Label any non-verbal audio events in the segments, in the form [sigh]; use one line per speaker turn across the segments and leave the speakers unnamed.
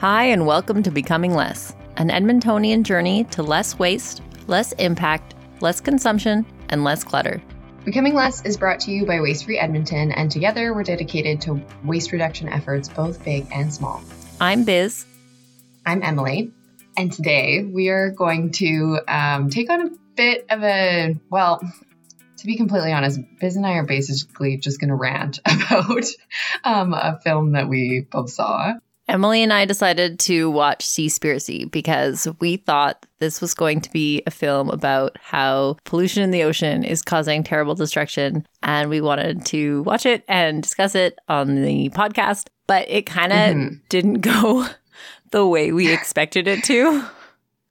Hi, and welcome to Becoming Less, an Edmontonian journey to less waste, less impact, less consumption, and less clutter.
Becoming Less is brought to you by Waste Free Edmonton, and together we're dedicated to waste reduction efforts, both big and small.
I'm Biz.
I'm Emily, and today we are going to um, take on a bit of a, well, to be completely honest, Biz and I are basically just going to rant [laughs] about um, a film that we both saw.
Emily and I decided to watch Seaspiracy because we thought this was going to be a film about how pollution in the ocean is causing terrible destruction. And we wanted to watch it and discuss it on the podcast, but it kind of mm-hmm. didn't [laughs] go the way we expected it to.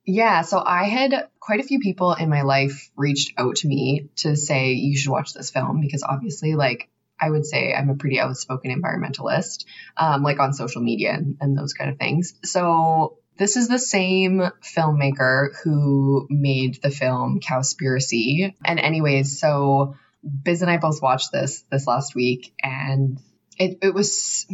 Yeah, so I had quite a few people in my life reached out to me to say you should watch this film because obviously like I would say I'm a pretty outspoken environmentalist, um, like on social media and, and those kind of things. So this is the same filmmaker who made the film Cowspiracy. And anyways, so Biz and I both watched this this last week, and it it was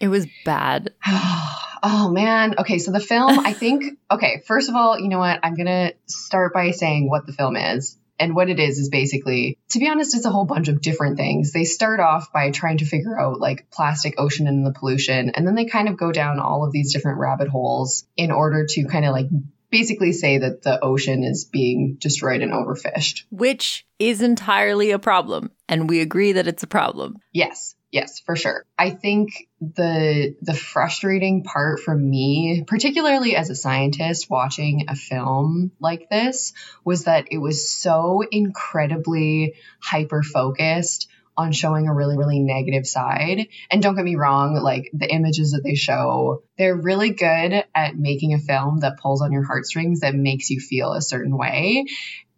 it was bad. [sighs]
oh man. Okay, so the film, I think. [laughs] Okay, first of all, you know what? I'm gonna start by saying what the film is. And what it is is basically, to be honest, it's a whole bunch of different things. They start off by trying to figure out like plastic ocean and the pollution, and then they kind of go down all of these different rabbit holes in order to kind of like basically say that the ocean is being destroyed and overfished.
Which is entirely a problem. And we agree that it's a problem.
Yes. Yes, for sure. I think the the frustrating part for me, particularly as a scientist watching a film like this, was that it was so incredibly hyper focused on showing a really really negative side. And don't get me wrong, like the images that they show, they're really good at making a film that pulls on your heartstrings that makes you feel a certain way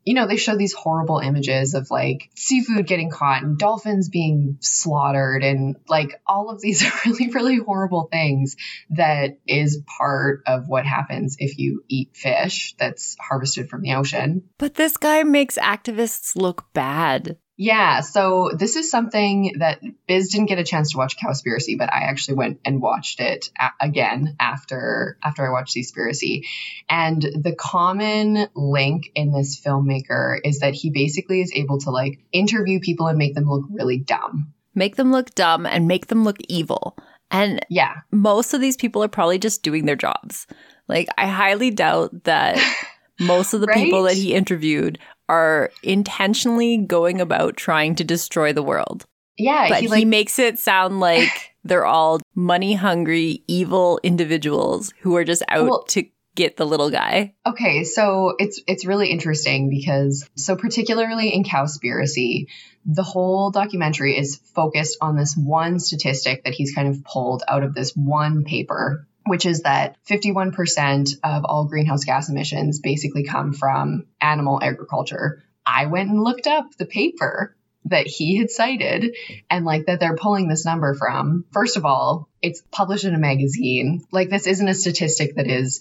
you know, they show these horrible images of like seafood getting caught and dolphins being slaughtered and like all of these [laughs] really, really horrible things that is part of what happens if you eat fish that's harvested from the ocean.
But this guy makes activists look bad.
Yeah, so this is something that Biz didn't get a chance to watch Cowspiracy, but I actually went and watched it a- again after after I watched Seaspiracy. And the common link in this filmmaker is that he basically is able to like interview people and make them look really dumb.
Make them look dumb and make them look evil. And
yeah,
most of these people are probably just doing their jobs. Like I highly doubt that [laughs] most of the right? people that he interviewed are intentionally going about trying to destroy the world.
Yeah,
but he, like, he makes it sound like [laughs] they're all money hungry, evil individuals who are just out well, to get the little guy.
Okay, so it's it's really interesting because so particularly in Cowspiracy, the whole documentary is focused on this one statistic that he's kind of pulled out of this one paper which is that 51% of all greenhouse gas emissions basically come from animal agriculture. I went and looked up the paper that he had cited and like that they're pulling this number from. First of all, it's published in a magazine. Like this isn't a statistic that is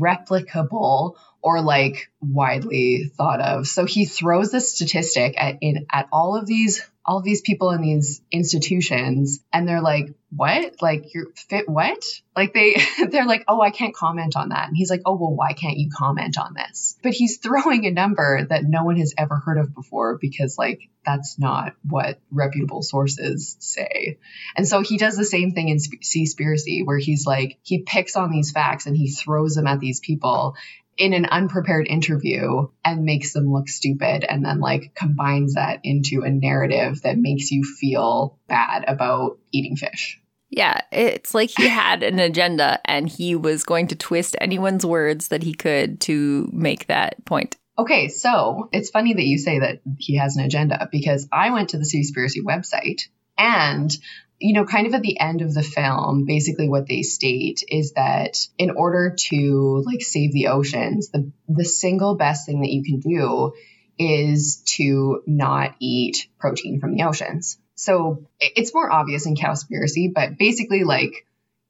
replicable or like widely thought of. So he throws this statistic at in at all of these all of these people in these institutions and they're like, "What? Like you're fit what?" Like they [laughs] they're like, "Oh, I can't comment on that." And he's like, "Oh, well, why can't you comment on this?" But he's [laughs] throwing a number that no one has ever heard of before because like that's not what reputable sources say. And so he does the same thing in Seaspiracy where he's like he picks on these facts and he throws them at these people in an unprepared interview and makes them look stupid and then like combines that into a narrative that makes you feel bad about eating fish.
Yeah, it's like he had an agenda and he was going to twist anyone's words that he could to make that point.
Okay, so it's funny that you say that he has an agenda because I went to the Seaspiracy website and you know, kind of at the end of the film, basically what they state is that in order to like save the oceans, the the single best thing that you can do is to not eat protein from the oceans. So it's more obvious in Cowspiracy, but basically like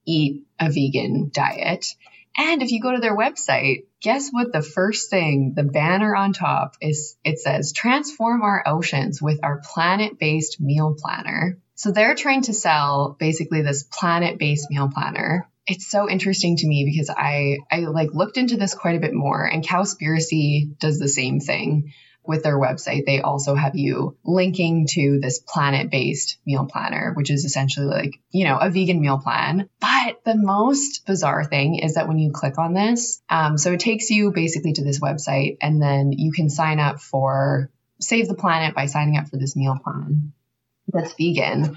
eat a vegan diet. And if you go to their website, guess what the first thing, the banner on top is it says transform our oceans with our planet-based meal planner. So they're trying to sell basically this planet based meal planner. it's so interesting to me because I I like looked into this quite a bit more and Cowspiracy does the same thing with their website. They also have you linking to this planet-based meal planner, which is essentially like, you know, a vegan meal plan. But the most bizarre thing is that when you click on this, um, so it takes you basically to this website and then you can sign up for Save the Planet by signing up for this meal plan that's vegan.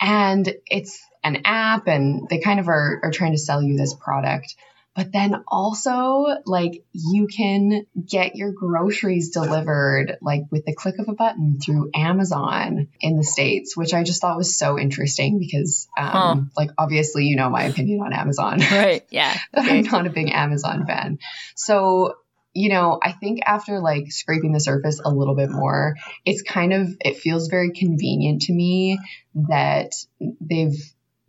And it's an app and they kind of are, are trying to sell you this product. But then also, like, you can get your groceries delivered, like, with the click of a button through Amazon in the States, which I just thought was so interesting because, um, huh. like, obviously, you know my opinion on Amazon. [laughs]
Right. Yeah.
Okay. [laughs] I'm not a big Amazon fan. So, you know, I think after like scraping the surface a little bit more, it's kind of, it feels very convenient to me that they've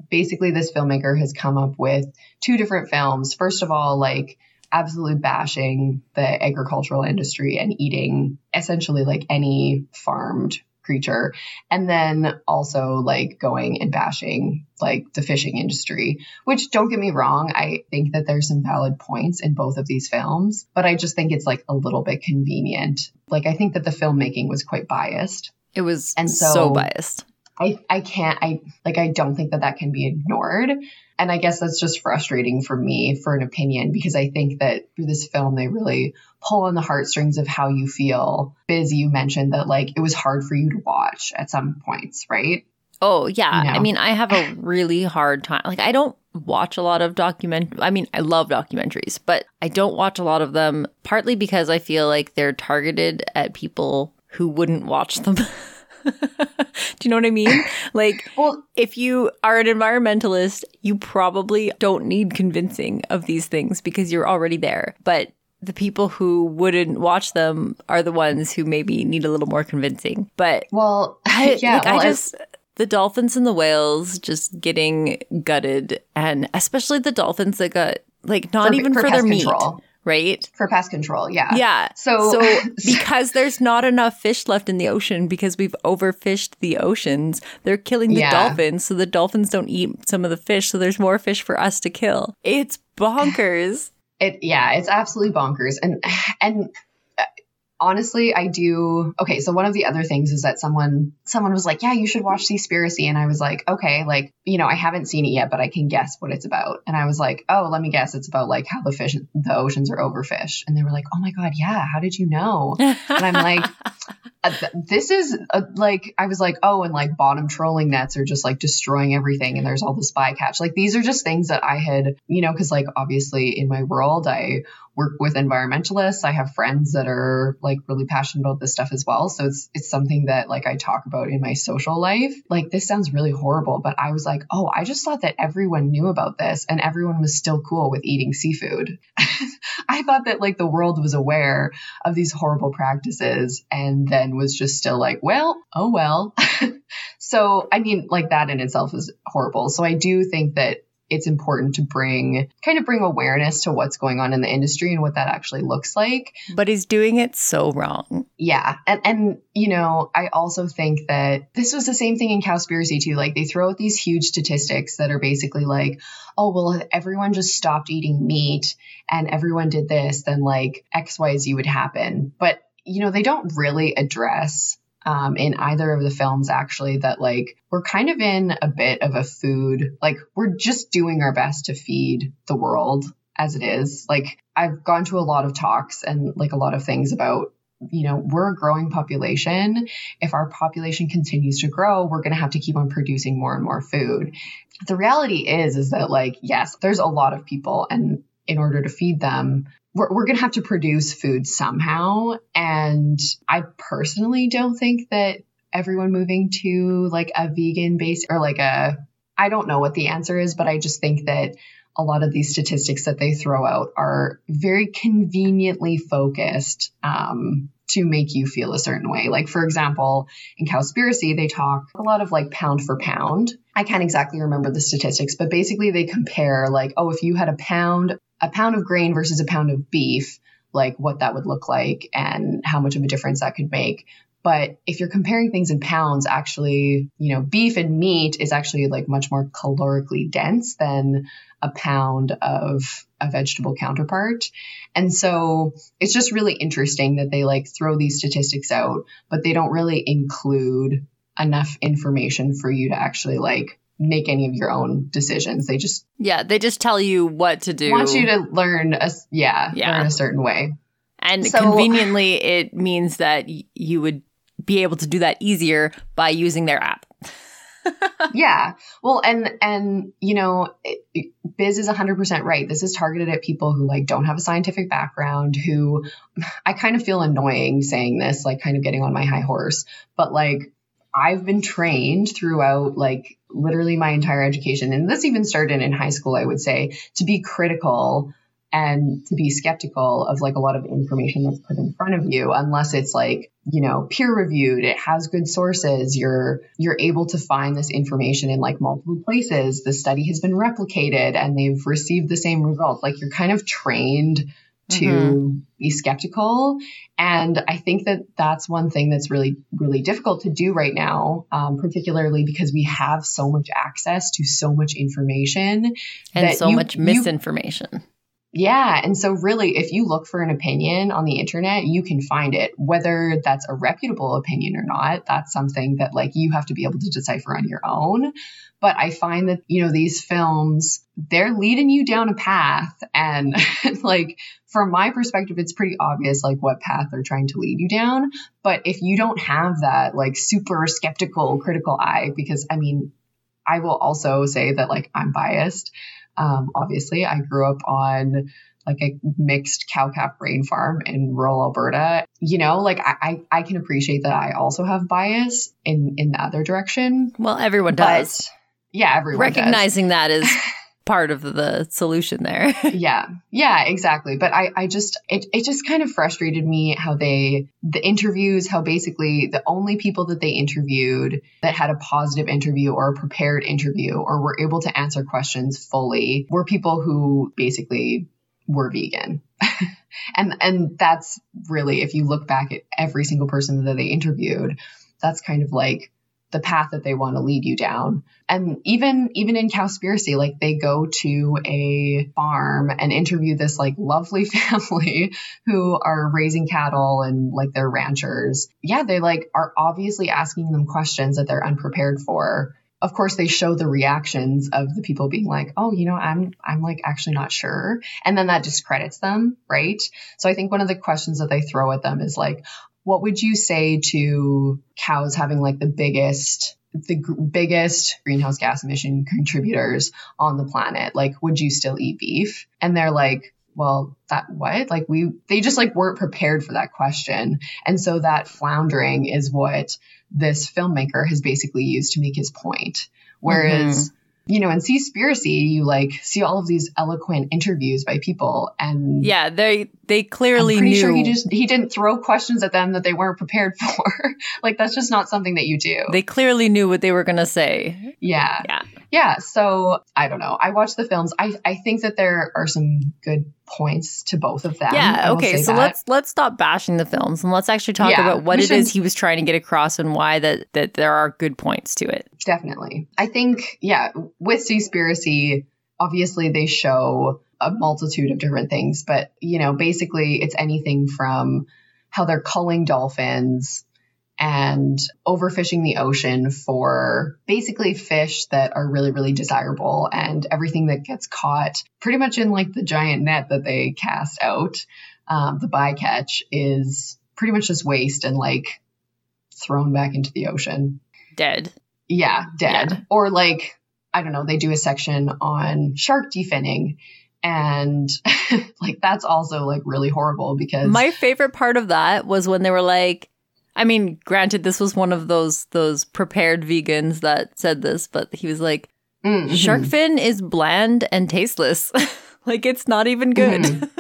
basically this filmmaker has come up with two different films. First of all, like absolutely bashing the agricultural industry and eating essentially like any farmed creature. And then also like going and bashing like the fishing industry which don't get me wrong i think that there's some valid points in both of these films but i just think it's like a little bit convenient. Like i think that the filmmaking was quite biased.
It was and so, so biased
I, I can't, I like, I don't think that that can be ignored. And I guess that's just frustrating for me for an opinion because I think that through this film, they really pull on the heartstrings of how you feel. Biz, you mentioned that like it was hard for you to watch at some points, right?
Oh, yeah. I mean, I have a [laughs] really hard time. Like, I don't watch a lot of document I mean, I love documentaries, but I don't watch a lot of them partly because I feel like they're targeted at people who wouldn't watch them. [laughs] [laughs] Do you know what I mean? Like, [laughs] well, if you are an environmentalist, you probably don't need convincing of these things because you're already there. But the people who wouldn't watch them are the ones who maybe need a little more convincing. But
well, [laughs] I, yeah,
like, well, I just the dolphins and the whales just getting gutted, and especially the dolphins that got like not for, even for, for their control. Right?
For pest control, yeah.
Yeah. So, so [laughs] because there's not enough fish left in the ocean because we've overfished the oceans, they're killing the yeah. dolphins. So the dolphins don't eat some of the fish. So there's more fish for us to kill. It's bonkers.
It yeah, it's absolutely bonkers. And [sighs] and honestly, I do. Okay, so one of the other things is that someone someone was like, "Yeah, you should watch Seaspiracy," and I was like, "Okay, like you know, I haven't seen it yet, but I can guess what it's about." And I was like, "Oh, let me guess, it's about like how the fish the oceans are overfished." And they were like, "Oh my god, yeah, how did you know?" and I'm like, [laughs] uh, "This is uh, like," I was like, "Oh, and like bottom trawling nets are just like destroying everything, and there's all this bycatch." Like these are just things that I had, you know, because like obviously in my world, I work with environmentalists. I have friends that are like really passionate about this stuff as well. So it's it's something that like I talk about in my social life. Like this sounds really horrible, but I was like, "Oh, I just thought that everyone knew about this and everyone was still cool with eating seafood." [laughs] I thought that like the world was aware of these horrible practices and then was just still like, "Well, oh well." [laughs] so, I mean, like that in itself is horrible. So I do think that it's important to bring kind of bring awareness to what's going on in the industry and what that actually looks like.
But he's doing it so wrong.
Yeah. And and you know, I also think that this was the same thing in Cowspiracy too. Like they throw out these huge statistics that are basically like, oh well if everyone just stopped eating meat and everyone did this, then like XYZ would happen. But you know, they don't really address um, in either of the films actually that like we're kind of in a bit of a food like we're just doing our best to feed the world as it is. Like i've gone to a lot of talks and like a lot of things about you know we're a growing population. If our population continues to grow we're going to have to keep on producing more and more food. The reality is is that like yes there's a lot of people and in order to feed them we're, we're going to have to produce food somehow. And I personally don't think that everyone moving to like a vegan base or like a, I don't know what the answer is, but I just think that a lot of these statistics that they throw out are very conveniently focused um, to make you feel a certain way. Like, for example, in Cowspiracy, they talk a lot of like pound for pound. I can't exactly remember the statistics, but basically they compare like, oh, if you had a pound a pound of grain versus a pound of beef, like what that would look like and how much of a difference that could make. But if you're comparing things in pounds, actually, you know, beef and meat is actually like much more calorically dense than a pound of a vegetable counterpart. And so it's just really interesting that they like throw these statistics out, but they don't really include enough information for you to actually like make any of your own decisions. They just
Yeah, they just tell you what to do.
want you to learn a yeah,
Yeah.
learn a certain way.
and
so-
conveniently it means that y- you would be able to do that easier by using their app. [laughs]
yeah. Well, and and you know, it, it- Biz is 100% right. This is targeted at people who like don't have a scientific background who I kind of feel annoying saying this, like kind of getting on my high horse, but like I've been trained throughout like literally my entire education and this even started in high school, I would say, to be critical and to be skeptical of like a lot of information that's put in front of you unless it's like you know peer reviewed it has good sources you're you're able to find this information in like multiple places the study has been replicated and they've received the same results. Like you're kind of trained to
Mhm.
be skeptical and i think that that's one thing that's really really difficult to do right now um, particularly because we have so much access to so much information
And so
you-
much
you-
misinformation.
yeah. And so, really, if you look for an opinion on the internet, you can find it. Whether that's a reputable opinion or not, that's something that, like, you have to be able to decipher on your own. But I find that, you know, these films, they're leading you down a path. And, [laughs] like, from my perspective, it's pretty obvious, like, what path they're trying to lead you down. But if you don't have that, like, super skeptical, critical eye, because, I mean, I will also say that, like, I'm biased. Um, obviously, I grew up on like a mixed cow calf grain farm in rural Alberta. You know, like I, I, I can appreciate that I also have bias in in the other direction.
Well, everyone does.
Yeah, everyone does.
Recognizing that is [laughs] part of the solution there. [laughs]
yeah. Yeah exactly. But i i just it, it just kind of frustrated me how they the interviews how basically the only people that they interviewed that had a positive interview or a prepared interview or were able to answer questions fully were people who basically were vegan. [laughs] And and that's really if you look back at every single person that they interviewed that's kind of like the path that they want to lead you down. And even even in cowspiracy like they go to a farm and interview this like lovely [laughs] family who are raising cattle and like they're ranchers. Yeah they like are obviously asking them questions that they're unprepared for. Of course they show the reactions of the people being like oh you know i'm i'm like actually not sure. And then that discredits them right? So i think one of the questions that they throw at them is like what would you say to cows having like the biggest the gr- biggest greenhouse gas emission contributors on the planet? Like would you still eat beef? And they're like well that what? Like we they just like weren't prepared for that question. And so that floundering is what this filmmaker has basically used to make his point. Mm-hmm. Whereas you know in seaspiracy you like see all of these eloquent interviews by people and
yeah, they they clearly
I'm pretty
knew
sure he just he didn't throw questions at them that they weren't prepared [laughs] for. like that's just not something that you do.
they clearly knew what they were going to say.
yeah.
Yeah.
Yeah. So I don't know. I watched the films. I I think that there are some good points to both of them.
Yeah, okay. So
that.
let's let's stop bashing the films and let's actually talk
Yeah,
about what it is
should-
he was trying to get across and why that that there are good points to it.
Definitely. I think yeah, with Seaspiracy, obviously they show a multitude of different things, but you know, basically it's anything from how they're culling dolphins and overfishing the ocean for basically fish that are really really desirable and everything that gets caught pretty much in like the giant net that they cast out um, the bycatch is pretty much just waste and like thrown back into the ocean
Dead.
Yeah, dead.
Yeah.
Or like, I don't know, they do a section on shark definning. And [laughs] like that's also like really horrible because
My favorite part of that was when they were like I mean, granted this was one of those those prepared vegans that said this, but he was like
Mhm.
shark fin is bland and tasteless. [laughs] like it's not even good.
Mm-hmm.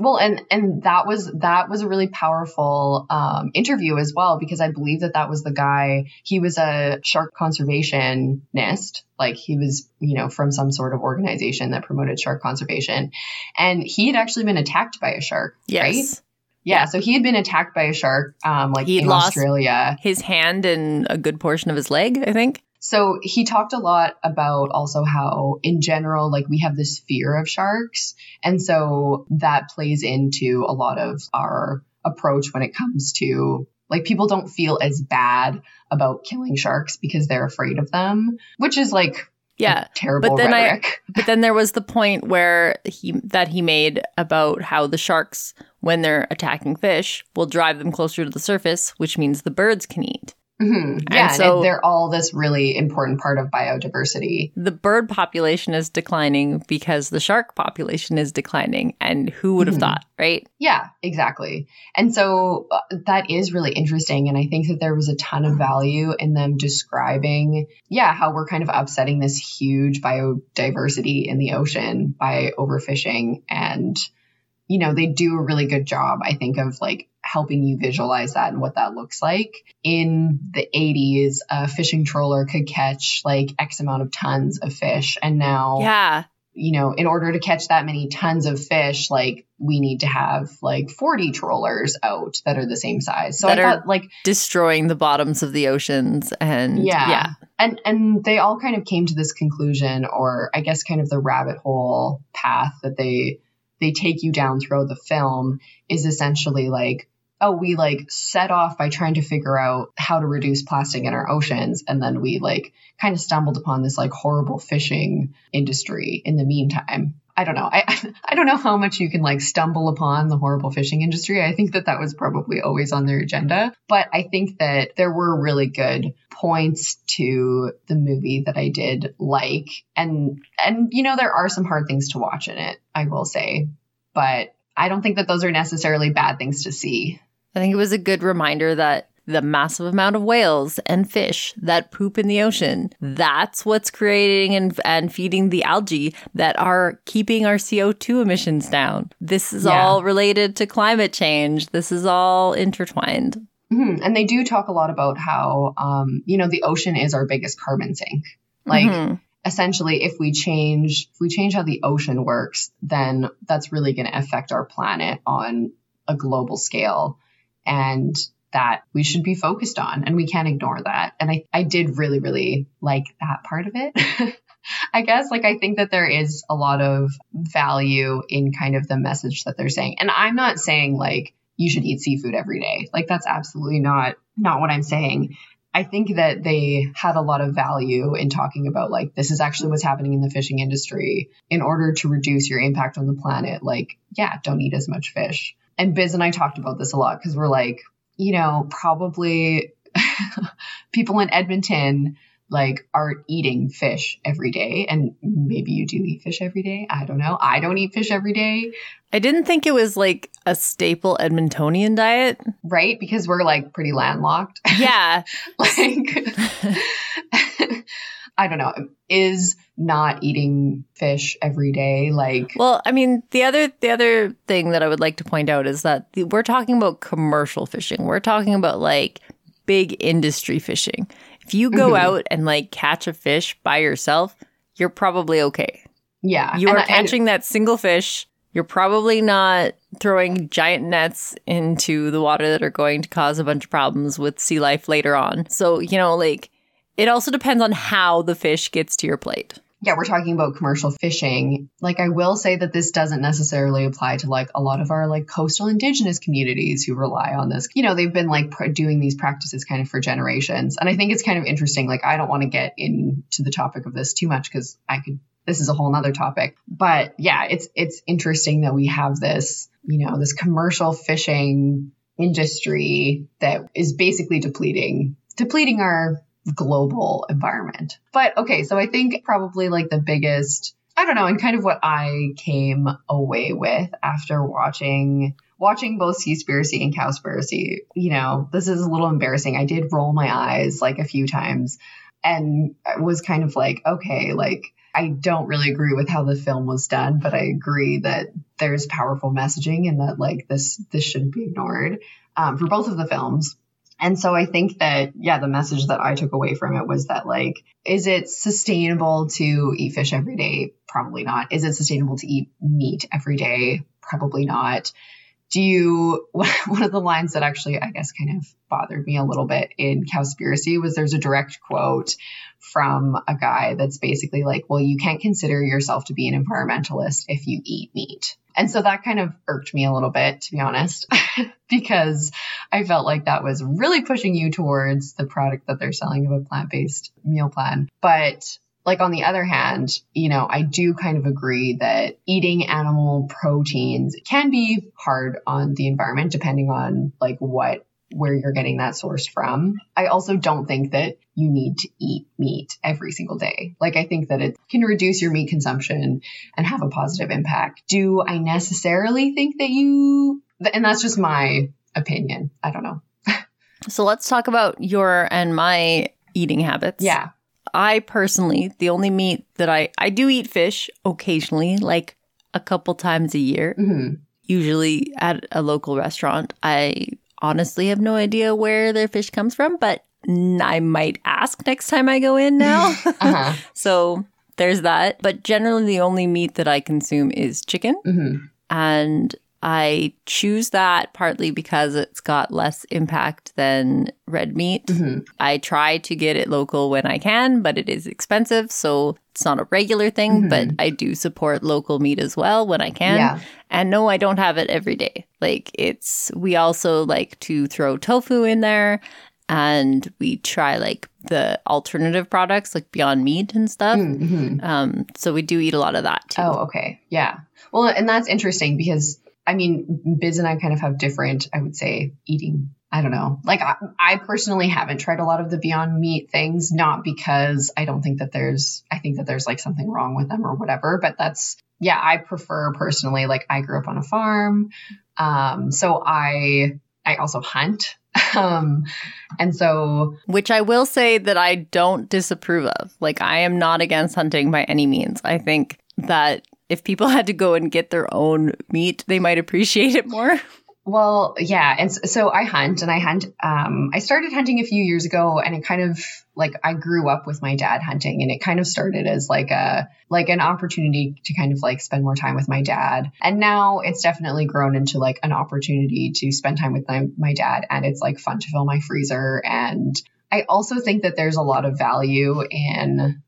Well and and that was that was a really powerful um, interview as well because I believe that that was the guy he was a shark conservationist like he was you know from some sort of organization that promoted shark conservation and he had actually been attacked by a shark right
yes.
Yeah, so he had been attacked by a shark, um, like
He'd
in
lost-
Australia.
His hand and a good portion of his leg, I think.
So he talked a lot about also how, in general, like we have this fear of sharks. And so that plays into a lot of our approach when it comes to like people don't feel as bad about killing sharks because they're afraid of them, which is like
Yeah.
terrible
But then I- [laughs] But then there was the point where he that he made about how the sharks, when they're attacking fish, will drive them closer to the surface, which means the birds can eat.
Mhm. Yeah, and
so-
it- they're all this really important part of biodiversity.
The bird population is declining because the shark population is declining. And who would have
Mhm.
thought, right?
Yeah, exactly. And so uh, that is really interesting. And I think that there was a ton of value in them describing, yeah, how we're kind of upsetting this huge biodiversity in the ocean by overfishing. And, you know, they do a really good job, I think, of like helping you visualize that and what that looks like. In the 80s, a fishing trawler could catch like X amount of tons of fish. And now,
Yeah.
you know, in order to catch that many tons of fish, like we need to have like 40 trawlers out that are the same size. So
That
I
are-
thought like
Destroying the bottoms of the oceans. And
yeah.
yeah.
And and they all kind of came to this conclusion or I guess kind of the rabbit hole path that they they take you down throughout the film is essentially like oh we like set off by trying to figure out how to reduce plastic in our oceans and then we like kind of stumbled upon this like horrible fishing industry in the meantime I don't know. I [laughs] I don't know how much you can like stumble upon the horrible fishing industry. I think that that was probably always on their agenda, but I think that there were really good points to the movie that I did like, and and you know there are some hard things to watch in it. I will say, but I don't think that those are necessarily bad things to see.
I think it was a good reminder that the massive amount of whales and fish that poop in the ocean, that's what's creating and, and feeding the algae that are keeping our CO2 emissions down. This is
Yeah.
all related to climate change. This is all intertwined.
Mhm. And they do talk a lot about how um, you know the ocean is our biggest carbon sink. Like
Mhm.
essentially if we change if we change how the ocean works then that's really going to affect our planet on a global scale and that we should be focused on and we can't ignore that. And i, I did really really like that part of it. [laughs] I guess like i think that there is a lot of value in kind of the message that they're saying. And i'm not saying like you should eat seafood every day. Like that's absolutely not not what i'm saying. I think that they had a lot of value in talking about like this is actually what's happening in the fishing industry. In order to reduce your impact on the planet. Like, yeah, don't eat as much fish. And Biz and I talked about this a lot because we're like, you know, probably [laughs] people in Edmonton like aren't eating fish every day. And maybe you do eat fish every day. I don't know. I don't eat fish every day.
I didn't think it was like a staple Edmontonian diet.
right? Because we're like pretty landlocked.
Yeah. [laughs]
like [laughs] I don't know, is not eating fish every day like
Well, I mean, the other the other thing that I would like to point out is that the, we're talking about commercial fishing. We're talking about like big industry fishing. If you go
Mhm.
out and like catch a fish by yourself, you're probably okay.
yeah.
you are
and-
catching that single fish. You're probably not throwing giant nets into the water that are going to cause a bunch of problems with sea life later on. So, you know, like it also depends on how the fish gets to your plate.
yeah, we're talking about commercial fishing. Like I will say that this doesn't necessarily apply to like a lot of our like coastal indigenous communities who rely on this. You know, they've been like pr- doing these practices kind of for generations. And I think it's kind of interesting. Like I don't want to get into the topic of this too much because I could this is a whole nother topic. But yeah, it's it's interesting that we have this, you know, this commercial fishing industry that is basically depleting depleting our global environment. But okay, so I think probably like the biggest I don't know, and kind of what I came away with after watching watching both Seaspiracy and Cowspiracy, you know, this is a little embarrassing. I did roll my eyes like a few times and was kind of like, okay, like I don't really agree with how the film was done, but I agree that there's powerful messaging and that like this this shouldn't be ignored um, for both of the films. And so I think that yeah, the message that I took away from it was that like, is it sustainable to eat fish every day? Probably not. Is it sustainable to eat meat every day? Probably not. Do you [laughs] one of the lines that actually i guess kind of bothered me a little bit in cowspiracy was there's a direct quote from a guy that's basically like well you can't consider yourself to be an environmentalist if you eat meat. And so that kind of irked me a little bit to be honest [laughs] because i felt like that was really pushing you towards the product that they're selling of a plant-based meal plan. But like on the other hand, you know, I do kind of agree that eating animal proteins can be hard on the environment depending on like what where you're getting that sourced from. I also don't think that you need to eat meat every single day. Like I think that it can reduce your meat consumption and have a positive impact. Do I necessarily think that you and that's just my opinion. I don't know. [laughs]
so let's talk about your and my eating habits.
Yeah.
I personally, the only meat that I I do eat fish occasionally, like a couple times a year,
mm-hmm.
usually at a local restaurant. I honestly have no idea where their fish comes from, but I might ask next time I go in now. [laughs]
uh-huh. [laughs]
so there's that. But generally, the only meat that I consume is chicken.
Mm-hmm.
And I choose that partly because it's got less impact than red meat.
Mm-hmm.
I try to get it local when I can, but it is expensive. So it's not a regular thing,
Mhm.
but I do support local meat as well when I can.
Yeah.
And no, I don't have it every day. Like it's, we also like to throw tofu in there and we try like the alternative products like Beyond Meat and stuff.
Mm-hmm.
Um, so we do eat a lot of that too.
Oh, okay. Yeah. Well, and that's interesting because I mean, Biz and I kind of have different, I would say, eating. I don't know. Like, I, I personally haven't tried a lot of the Beyond Meat things, not because I don't think that there's, I think that there's like something wrong with them or whatever, but that's, yeah, I prefer personally, like, I grew up on a farm. Um, so I, I also hunt. [laughs] Um, and so,
Which I will say that I don't disapprove of. Like, I am not against hunting by any means. I think that if people [laughs] had to go and get their own meat, they might appreciate it more.
Well, yeah, and so I hunt, and I hunt. Um, I started hunting a few years ago, and it kind of like I grew up with my dad hunting, and it kind of started as like a like an opportunity to kind of like spend more time with my dad, and now it's definitely grown into like an opportunity to spend time with my my dad, and it's like fun to fill my freezer, and I also think that there's a lot of value in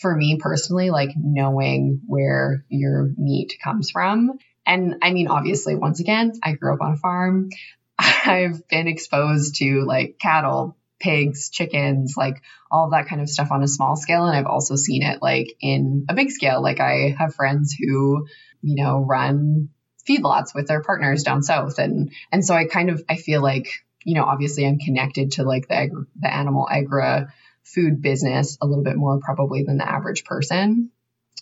for me personally, like knowing where your meat comes from. And I mean, obviously, once again, I grew up on a farm. [laughs] I've been exposed to like cattle, pigs, chickens, like all that kind of stuff on a small scale. And I've also seen it like in a big scale. Like I have friends who, you know, run feedlots with their partners down south. And, and so I kind of, I feel like, you know, obviously I'm connected to like the, the animal agri food business a little bit more probably than the average person.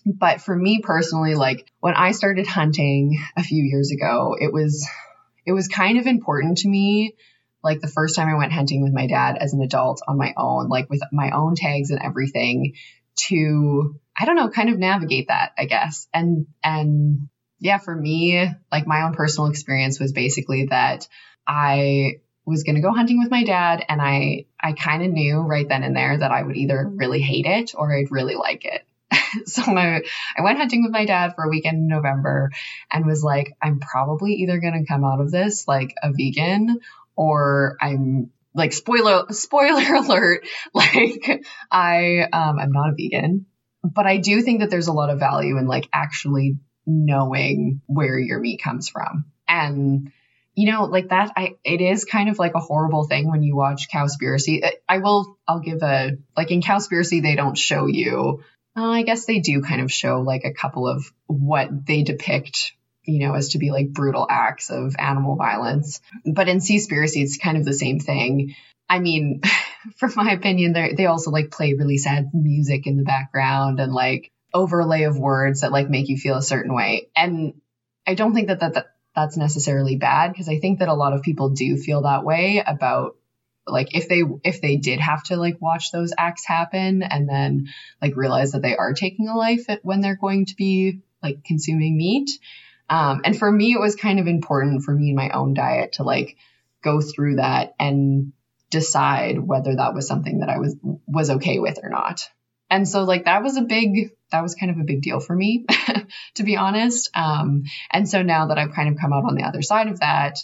But for me personally, like when I started hunting a few years ago, it was it was kind of important to me like the first time I went hunting with my dad as an adult on my own, like with my own tags and everything to I don't know, kind of navigate that, I guess. And and yeah, for me, like my own personal experience was basically that I was going to go hunting with my dad and I I kind of knew right then and there that I would either really hate it or I'd really like it. [laughs] so my I went hunting with my dad for a weekend in November and was like I'm probably either going to come out of this like a vegan or I'm like spoiler spoiler [laughs] alert like I um I'm not a vegan. But I do think that there's a lot of value in like actually knowing where your meat comes from. And you know like that i it is kind of like a horrible thing when you watch cowspiracy. I- i will i'll give a like in cowspiracy they don't show you uh, i guess they do kind of show like a couple of what they depict you know as to be like brutal acts of animal violence. But in seaspiracy it's kind of the same thing. I mean [laughs] from my opinion they they also like play really sad music in the background and like overlay of words that like make you feel a certain way. And i don't think that that, that that's necessarily bad because I think that a lot of people do feel that way about like if they if they did have to like watch those acts happen and then like realize that they are taking a life at, when they're going to be like consuming meat. Um, and for me, it was kind of important for me in my own diet to like go through that and decide whether that was something that I was was okay with or not. And so like that was a big that was kind of a big deal for me, [laughs] to be honest. Um, and so now that I've kind of come out on the other side of that,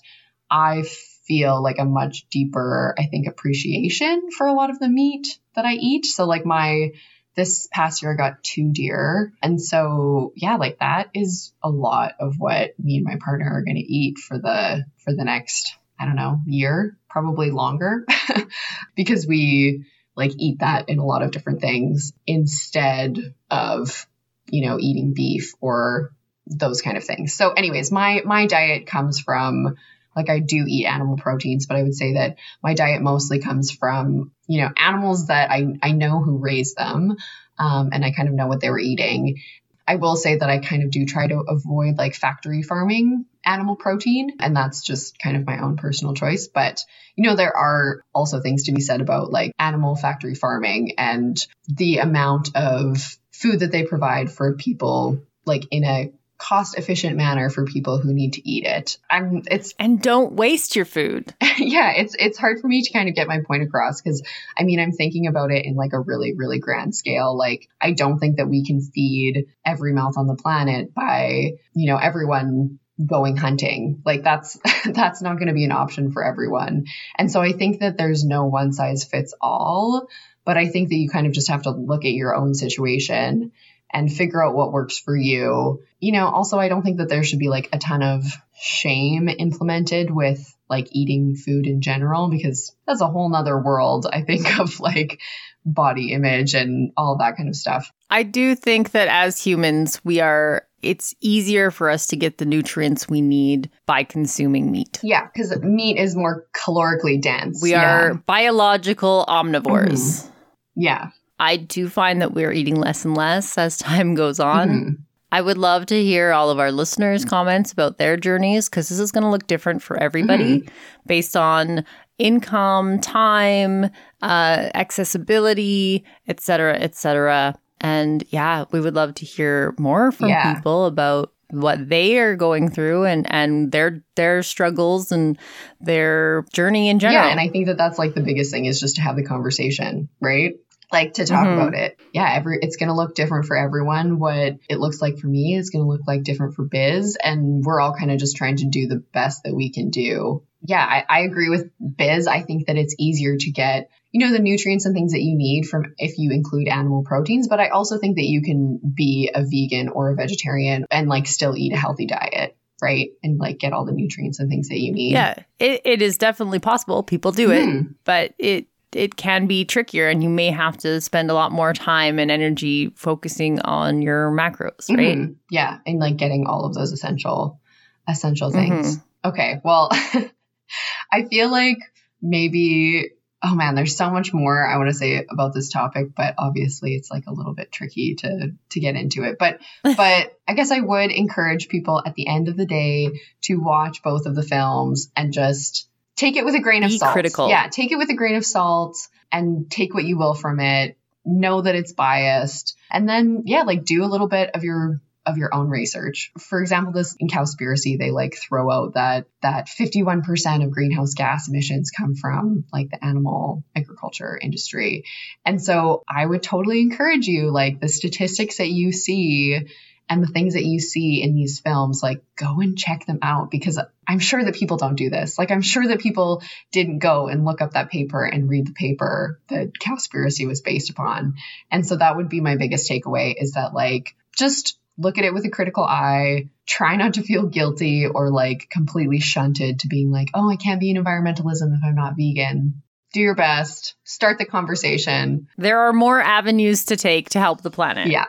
I feel like a much deeper, I think, appreciation for a lot of the meat that I eat. So like my this past year I got two deer. And so yeah, like that is a lot of what me and my partner are gonna eat for the for the next, I don't know, year, probably longer. [laughs] because we like eat that in a lot of different things instead of, you know, eating beef or those kind of things. So anyways, my my diet comes from like I do eat animal proteins, but I would say that my diet mostly comes from, you know, animals that I, I know who raised them. Um, and I kind of know what they were eating. I will say that I kind of do try to avoid like factory farming animal protein, and that's just kind of my own personal choice. But, you know, there are also things to be said about like animal factory farming and the amount of food that they provide for people like in a cost efficient manner for people who need to eat it. I'm it's
and don't waste your food. [laughs]
yeah, it's it's hard for me to kind of get my point across because I mean I'm thinking about it in like a really really grand scale. Like I don't think that we can feed every mouth on the planet by you know everyone going hunting like that's [laughs] that's not going to be an option for everyone and so i think that there's no one size fits all but i think that you kind of just have to look at your own situation and figure out what works for you. You know, also, I don't think that there should be like a ton of shame implemented with like eating food in general because that's a whole nother world, I think, [laughs] of like body image and all that kind of stuff.
I do think that as humans, we are it's easier for us to get the nutrients we need by consuming meat.
Yeah, because meat is more calorically dense.
We
yeah.
are biological omnivores.
Mm-hmm. Yeah.
I do find that we're eating less and less as [laughs] time goes on. Mm-hmm. I would love to hear all of our listeners' comments about their journeys because this is going to look different for everybody mm-hmm. based on income, time, uh, accessibility, et cetera, et cetera. And yeah, we would love to hear more from yeah. people about what they are going through and and their their struggles and their journey in general.
Yeah, and I think that that's like the biggest thing is just to have the conversation, right? like to talk mm-hmm. about it. Yeah, every it's going to look different for everyone. What it looks like for me is going to look like different for Biz, and we're all kind of just trying to do the best that we can do. Yeah, I, I agree with Biz. I think that it's easier to get you know the nutrients and things that you need from if you include animal proteins but i also think that you can be a vegan or a vegetarian and like still eat a healthy diet right and like get all the nutrients and things that you need
yeah it, it is definitely possible people do it mm. but it it can be trickier and you may have to spend a lot more time and energy focusing on your macros, right? Mm-hmm.
Yeah, and like getting all of those essential essential things. Mm-hmm. Okay. Well, [laughs] I feel like maybe oh man, there's so much more I want to say about this topic, but obviously it's like a little bit tricky to to get into it. But [laughs] but I guess I would encourage people at the end of the day to watch both of the films and just take it with a grain
Be
of salt.
critical.
Yeah, take it with a grain of salt and take what you will from it. Know that it's biased. And then yeah, like do a little bit of your of your own research. For example, this in Cowspiracy, they like throw out that that 51% of greenhouse gas emissions come from like the animal agriculture industry. And so I would totally encourage you, like the statistics that you see and the things that you see in these films, like go and check them out because I'm sure that people don't do this. Like I'm sure that people didn't go and look up that paper and read the paper that Cowspiracy was based upon. And so that would be my biggest takeaway is that like just look at it with a critical eye. Try not to feel guilty or like completely shunted to being like, oh, I can't be in environmentalism if I'm not vegan. Do your best. Start the conversation.
There are more avenues to take to help the planet.
Yeah.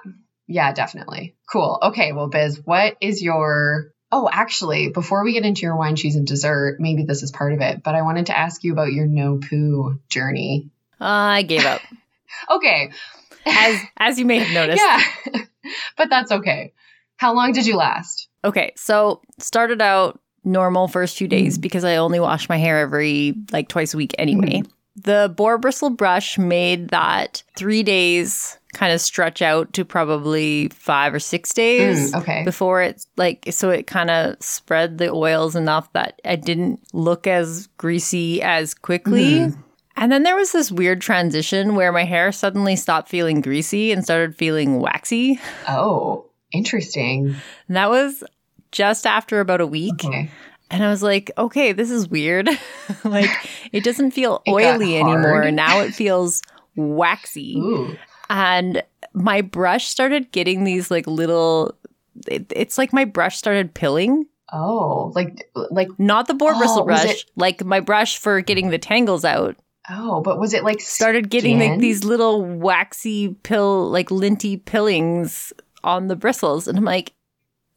Yeah, definitely. Cool. Okay. Well, Biz, what is your. Oh, actually, before we get into your wine, cheese, and dessert, maybe this is part of it, but I wanted to ask you about your no poo journey.
Uh, I gave up. [laughs]
okay.
As [laughs] as you may have noticed.
yeah. [laughs] but that's okay. How long did you last?
Okay. So, started out normal first few days mm. because I only wash my hair every like twice a week anyway. Mm. The boar bristle brush made that three days kind of stretch out to probably five or six days.
Mm, okay.
Before it's like, so it kind of spread the oils enough that I didn't look as greasy as quickly. And then there was this weird transition where my hair suddenly stopped feeling greasy and started feeling waxy.
Oh, interesting.
And that was just after about a week.
Okay.
And I was like, okay, this is weird. [laughs] like, it doesn't feel
It
oily anymore. Now it feels waxy.
Ooh.
And my brush started getting these like little, it, it's like my brush started pilling.
Oh, like like
Not the boar
Oh,
bristle brush,
it-
like my brush for getting the tangles out
oh, but was it like
started getting like these little waxy pill, like linty pillings on the bristles. And I'm like,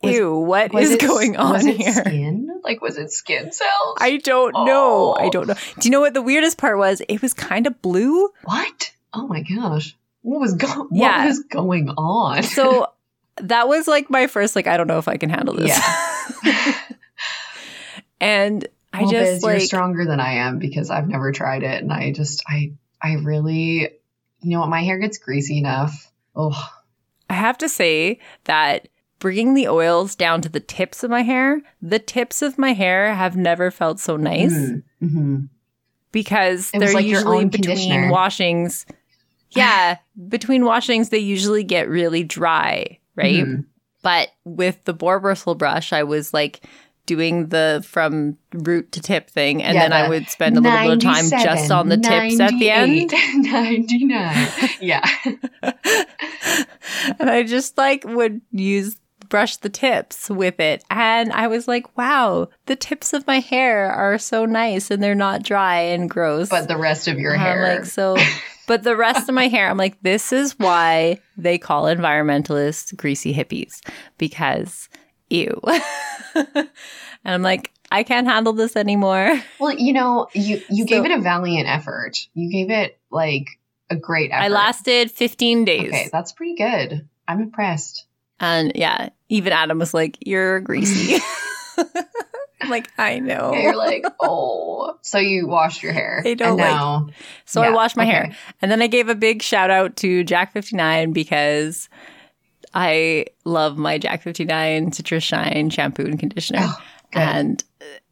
Was-
ew, what
Was
is
it-
going on
was it
here?
Skin? Like was it skin cells?
I don't know.
Oh.
I don't know. Do you know what the weirdest part was? It was kind of blue.
what? Oh my gosh. What was go- what
Yeah.
was going on?
So [laughs] that was like my first, like, I don't know if I can handle this. Yeah. [laughs] and I
well,
just
Biz,
like,
you're stronger than I am because I've never tried it, and I just I I really, you know what, my hair gets greasy enough. Oh,
I have to say that bringing the oils down to the tips of my hair, the tips of my hair have never felt so nice
hmm
because
It
they're
like
usually between washings. Yeah, [laughs] between washings, they usually get really dry, right?
Mhm.
But with the boar bristle brush, I was like doing the from root to tip thing, and
Yeah,
then I would spend a little bit of time just on the tips at the end.
99. [laughs] Yeah. [laughs]
and I just like would use brush the tips with it. And I was like, wow, the tips of my hair are so nice and they're not dry and gross.
But the rest of your
And I'm
hair.
like, so, but the rest of my hair, I'm like, this is why they call environmentalists greasy hippies because ew. [laughs] and I'm like, I can't handle this anymore. [laughs]
well, you know, you you
So-
gave it a valiant effort. You gave it like a great effort.
I lasted 15 days.
Okay, that's pretty good. I'm impressed.
And yeah, even Adam was like, You're greasy. I'm [laughs] like, I know.
Yeah, you're like, oh. So you washed your hair.
I don't
and
like-
now,
so I washed my
okay.
hair. And then I gave a big shout out to Jack 59 because I love my Jack 59 Citrus Shine shampoo and conditioner.
Oh,
and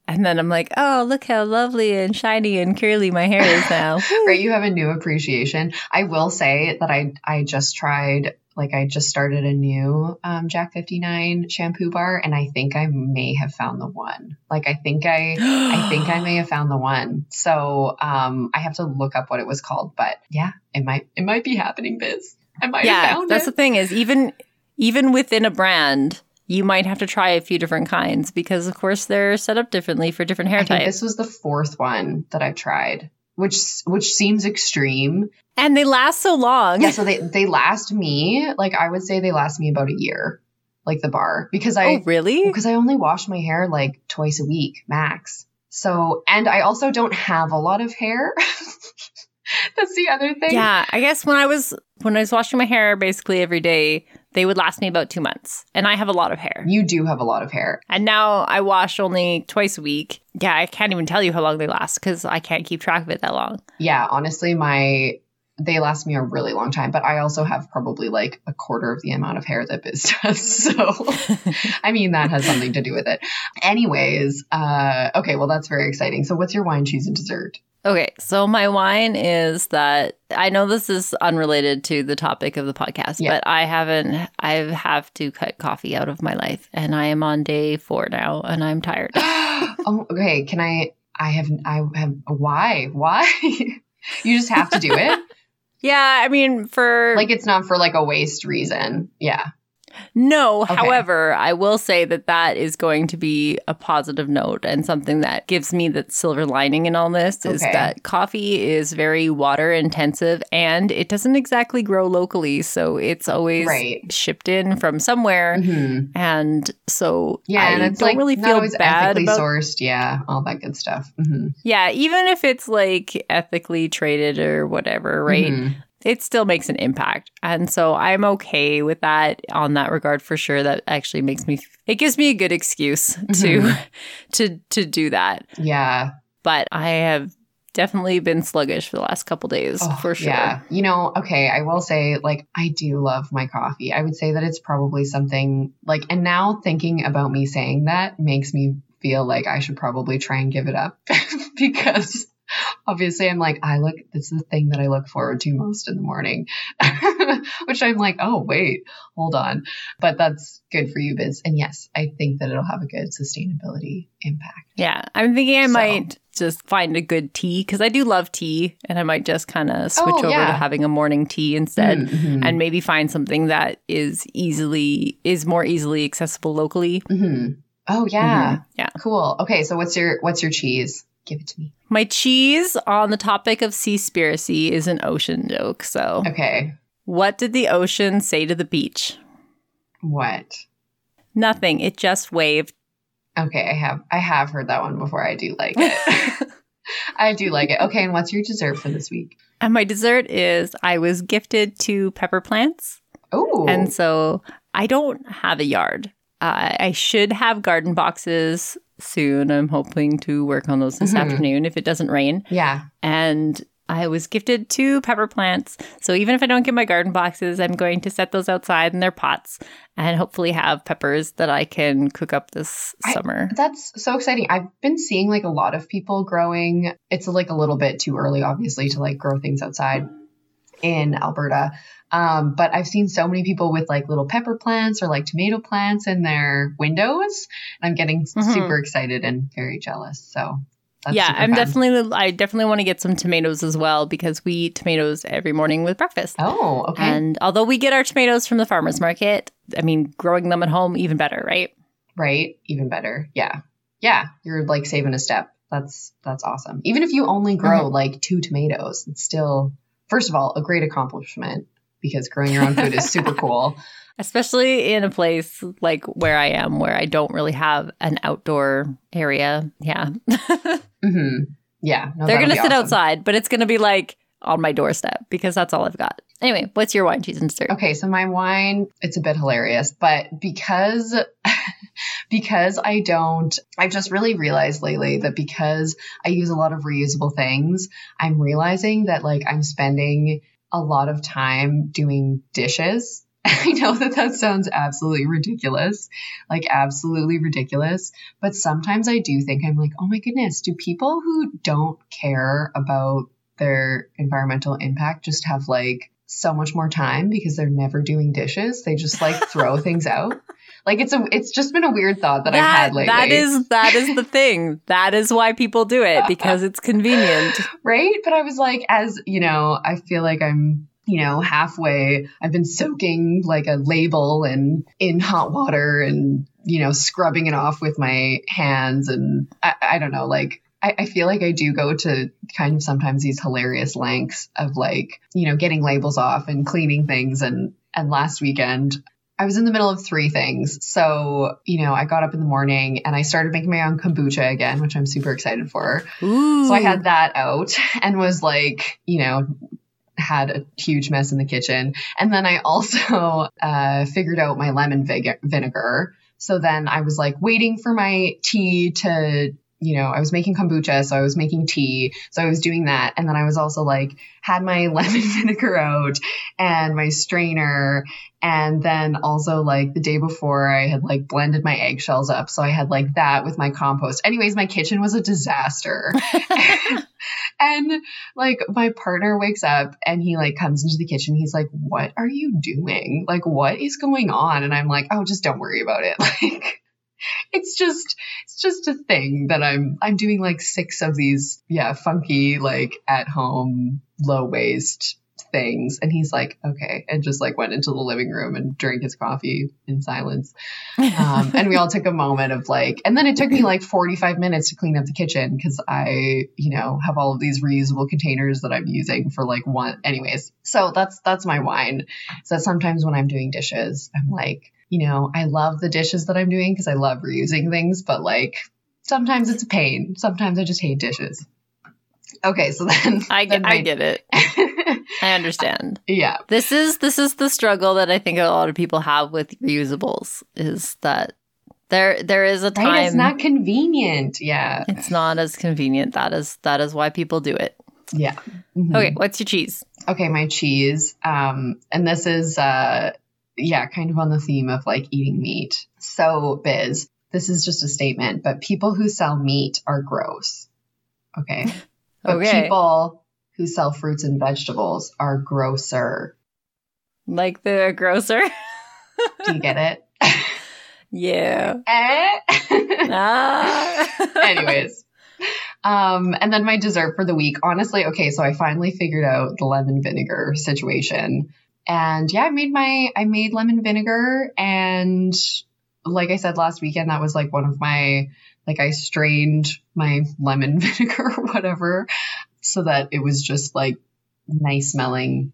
and then I'm like, oh, look how lovely and shiny and curly my hair is now. [laughs]
right, you have a new appreciation. I will say that I I just tried like I just started a new um, Jack 59 shampoo bar and I think I may have found the one. Like I think I I think I may have found the one. So um I have to look up what it was called, but yeah, it might it might be happening, Biz. I might have
yeah, that's
it.
the thing is even even within a brand, you might have to try a few different kinds because of course they're set up differently for different hair
I think
types.
this was the fourth one that I've tried, which which seems extreme.
and they last so long.
Yeah, so they they last me like I would say they last me about a year, like the bar, because I
oh, really?
because I only wash my hair like twice a week max. So and I also don't have a lot of hair. [laughs] That's the other thing.
Yeah, I guess when I was when I was washing my hair basically every day, they would last me about 2 months. And I have a lot of hair.
You do have a lot of hair.
And now I wash only twice a week. Yeah, I can't even tell you how long they last cuz I can't keep track of it that long.
Yeah, honestly, my they last me a really long time, but I also have probably like a quarter of the amount of hair that Biz [laughs] does. So [laughs] I mean that has something to do with it. Anyways, uh okay, well that's very exciting. So what's your wine, cheese, and dessert?
Okay, so my wine is that I know this is unrelated to the topic of the podcast,
Yeah.
but I haven't I have to cut coffee out of my life and I am on day 4 now and I'm tired. [gasps] [laughs]
oh, okay. Can I? I have. I have. Why? Why? [laughs] you just have to do it. [laughs]
yeah, I mean for
like it's not for like a waste reason. Yeah.
No,
Okay.
however, I will say that that is going to be a positive note and something that gives me that silver lining in all this is that coffee is very water intensive and it doesn't exactly grow locally, so it's always
Right.
shipped in from somewhere.
Mhm.
And so
Yeah,
I
and it's
don't
like
really feel bad
ethically
about
sourced. Yeah, all that good stuff. hmm
Yeah, even if it's like ethically traded or whatever, right?
Mhm.
It still makes an impact. And so I'm okay with that on that regard for sure. That actually makes me it gives me a good excuse to
Mhm. [laughs]
to to do that.
Yeah.
But I have definitely been sluggish for the last couple days
Oh,
for sure.
Yeah. You know, okay, I will say, like, I do love my coffee. I would say that it's probably something like, and now thinking about me saying that makes me feel like I should probably try and give it up [laughs] because obviously I'm like, I look, it's the thing that I look forward to most in the morning, [laughs] which I'm like, oh, wait, hold on. But that's good for you, Biz. And yes, I think that it'll have a good sustainability impact.
Yeah. I'm thinking I
So-
might just find a good tea because I do love tea and I might just kind of switch
Oh,
over
yeah.
to having a morning tea instead.
Mhm.
And maybe find something that is easily is more easily accessible locally.
Mm-hmm. Oh yeah.
Mhm. Yeah.
Cool. Okay, so what's your what's your cheese? Give it to me.
My cheese on the topic of seaspiracy is an ocean joke. So,
Okay.
what did the ocean say to the beach?
What?
Nothing. It just waved.
Okay, I have I have heard that one before. I do like it. [laughs] I do like it. Okay, and what's your dessert for this week?
And my dessert is I was gifted two pepper plants.
Oh.
And so I don't have a yard. Uh, I should have garden boxes soon. I'm hoping to work on those this
Mhm.
afternoon if it doesn't rain.
yeah.
And I was gifted two pepper plants. So even if I don't get my garden boxes, I'm going to set those outside in their pots and hopefully have peppers that I can cook up this
I-
summer.
That's so exciting. I've been seeing like a lot of people growing. It's like a little bit too early, obviously, to like grow things outside in Alberta. Um, but I've seen so many people with like little pepper plants or like tomato plants in their windows. And I'm getting
Mhm.
super excited and very jealous. So that's
yeah, I'm
fun.
definitely I definitely want to get some tomatoes as well because we eat tomatoes every morning with breakfast.
Oh, okay.
And although we get our tomatoes from the farmers market, I mean, growing them at home even better, right?
right. Even better. Yeah. Yeah. You're like saving a step. That's that's awesome. Even if you only grow like two tomatoes, it's still first of all a great accomplishment because growing your own food is super cool. [laughs]
Especially in a place like where I am, where I don't really have an outdoor area. Yeah. [laughs]
hmm Yeah. No,
They're going to sit
awesome.
outside, but it's going to be like on my doorstep because that's all I've got. Anyway, what's your wine, cheese, and dessert?
Okay, so my wine, it's a bit hilarious, but because [laughs] because I don't I've just really realized lately that because I use a lot of reusable things, I'm realizing that like I'm spending a lot of time doing dishes. [laughs] I know that that sounds absolutely ridiculous, like absolutely ridiculous, but sometimes I do think I'm like, "Oh my goodness, do people who don't care about their environmental impact just have like so much more time because they're never doing dishes. They just like throw [laughs] things out. Like it's a it's just been a weird thought that, I've had lately.
that is that is the thing. That is why people do it [laughs] because it's convenient.
right? But I was like, as you know, I feel like I'm you know halfway. I've been soaking like a label and in hot water and you know scrubbing it off with my hands and I, I don't know like. I, I feel like I do go to kind of sometimes these hilarious lengths of like, you know, getting labels off and cleaning things. And, and last weekend, I was in the middle of three things. So, you know, I got up in the morning and I started making my own kombucha again, which I'm super excited for.
Ooh.
So I had that out [laughs] and was like, you know, had a huge mess in the kitchen. And then I also [laughs] uh, figured out my lemon vig- vinegar. So then I was like waiting for my tea to, you know, I was making kombucha, so I was making tea. So I was doing that. And then I was also like, had my [laughs] lemon vinegar out and my strainer. And then also like the day before I had like blended my eggshells up. So I had like that with my compost. Anyways, my kitchen was a disaster. [laughs] and like my partner wakes up and he like comes into the kitchen. He's like, What are you doing? Like, what is going on? And I'm like, Oh, just don't worry about it. [laughs] Like, it's just it's just a thing that I'm I'm doing like six of these, yeah, funky, like at home, low waste things. And he's like, okay, and just like went into the living room and drank his coffee in silence. Um, and we all took a moment of like, and then it took me like 45 minutes to clean up the kitchen because I, you know, have all of these reusable containers that I'm using for like one. Anyways, so that's that's my wine. So sometimes when I'm doing dishes, I'm like, you know, I love the dishes that I'm doing because I love reusing things, but like sometimes it's a pain. Sometimes I just hate dishes. Okay, so [laughs] then
I
then
get, I get it. [laughs] I understand.
yeah,
This is this is the struggle that I think a lot of people have with reusables is that there there is a time
right. It's not convenient. Yeah,
it's not as convenient. That is that is why people do it.
yeah. Mhm.
Okay, what's your cheese?
okay my cheese um and this is uh yeah kind of on the theme of like eating meat so biz this is just a statement but people who sell meat are gross okay [laughs] But
Okay.
people who sell fruits and vegetables are grosser.
Like the grocer. [laughs]
Do you get it?
yeah.
eh? [laughs]
Ah.
Anyways. Um, and then my dessert for the week. Honestly, okay, so I finally figured out the lemon vinegar situation. And yeah, I made my I made lemon vinegar and like I said last weekend, that was like one of my like I strained my [laughs] lemon vinegar or whatever so that it was just like nice smelling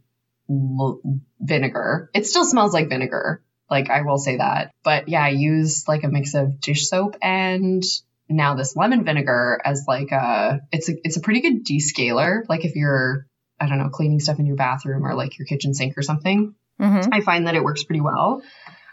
vinegar. It still smells like vinegar. Like I will say that. But yeah, I used like a mix of dish soap and now this lemon vinegar as like a it's a it's a pretty good descaler. Like if you're I don't know cleaning stuff in your bathroom or like your kitchen sink or something.
Mhm.
I find that it works pretty well.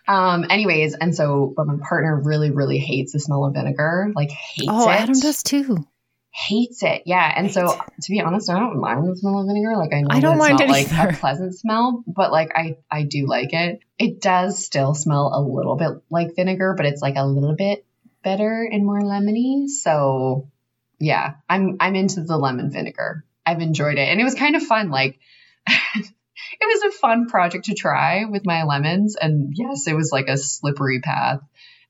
Um, anyways, and so, but my partner really, really hates the smell of vinegar. Like hates
Oh,
it.
Adam does too.
hates it. Yeah, and so
Hates
to be honest, I don't mind the smell of vinegar. Like I know
I don't
it's
mind
not
it
like
either.
a [laughs] pleasant smell, but like I I do like it. It does still smell a little bit like vinegar, but it's like a little bit better and more lemony. So yeah, I'm I'm into the lemon vinegar. I've enjoyed it, and it was kind of fun. Like. [laughs] It was a fun project to try with my lemons. And yes, it was like a slippery path.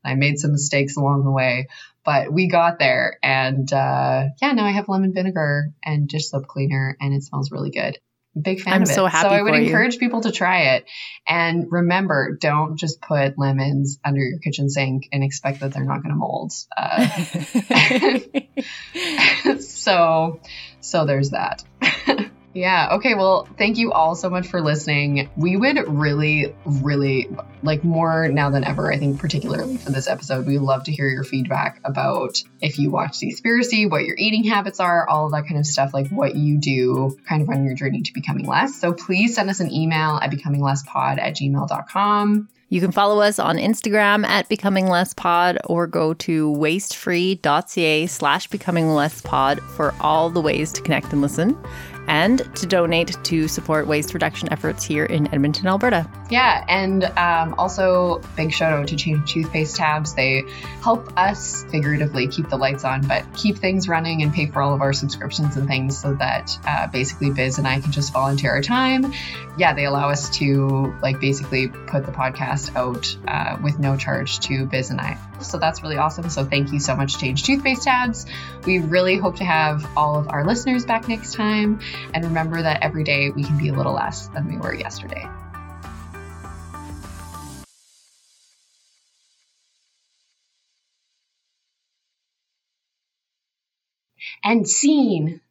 I made some mistakes along the way, but we got there. And uh, yeah, now I have lemon vinegar and dish soap cleaner, and it smells really good. Big fan
I'm
of it.
so happy
so I would
for you.
encourage people to try it. And remember, don't just put lemons under your kitchen sink and expect that they're not going to mold. Uh, [laughs] [laughs] so so there's that. [laughs] Yeah okay well thank you all so much for listening. We would really really like more now than ever i think particularly for this episode. We love to hear your feedback about if you watch Seaspiracy, what your eating habits are all that kind of stuff like what you do kind of on your journey to becoming less. So please send us an email at becominglesspod at gmail.com
You can follow us on Instagram at Becoming Less Pod or go to wastefree.ca slash becoming less pod for all the ways to connect and listen and to donate to support waste reduction efforts here in Edmonton, Alberta.
Yeah, and um, also big shout out to Change Toothpaste Tabs. They help us figuratively keep the lights on, but keep things running and pay for all of our subscriptions and things so that uh, basically Biz and I can just volunteer our time. Yeah, they allow us to like basically put the podcast out uh, with no charge to Biz and I. So that's really awesome. So thank you so much, Change Toothpaste Tabs. We really hope to have all of our listeners back next time. And remember that every day we can be a little less than we were yesterday. and scene.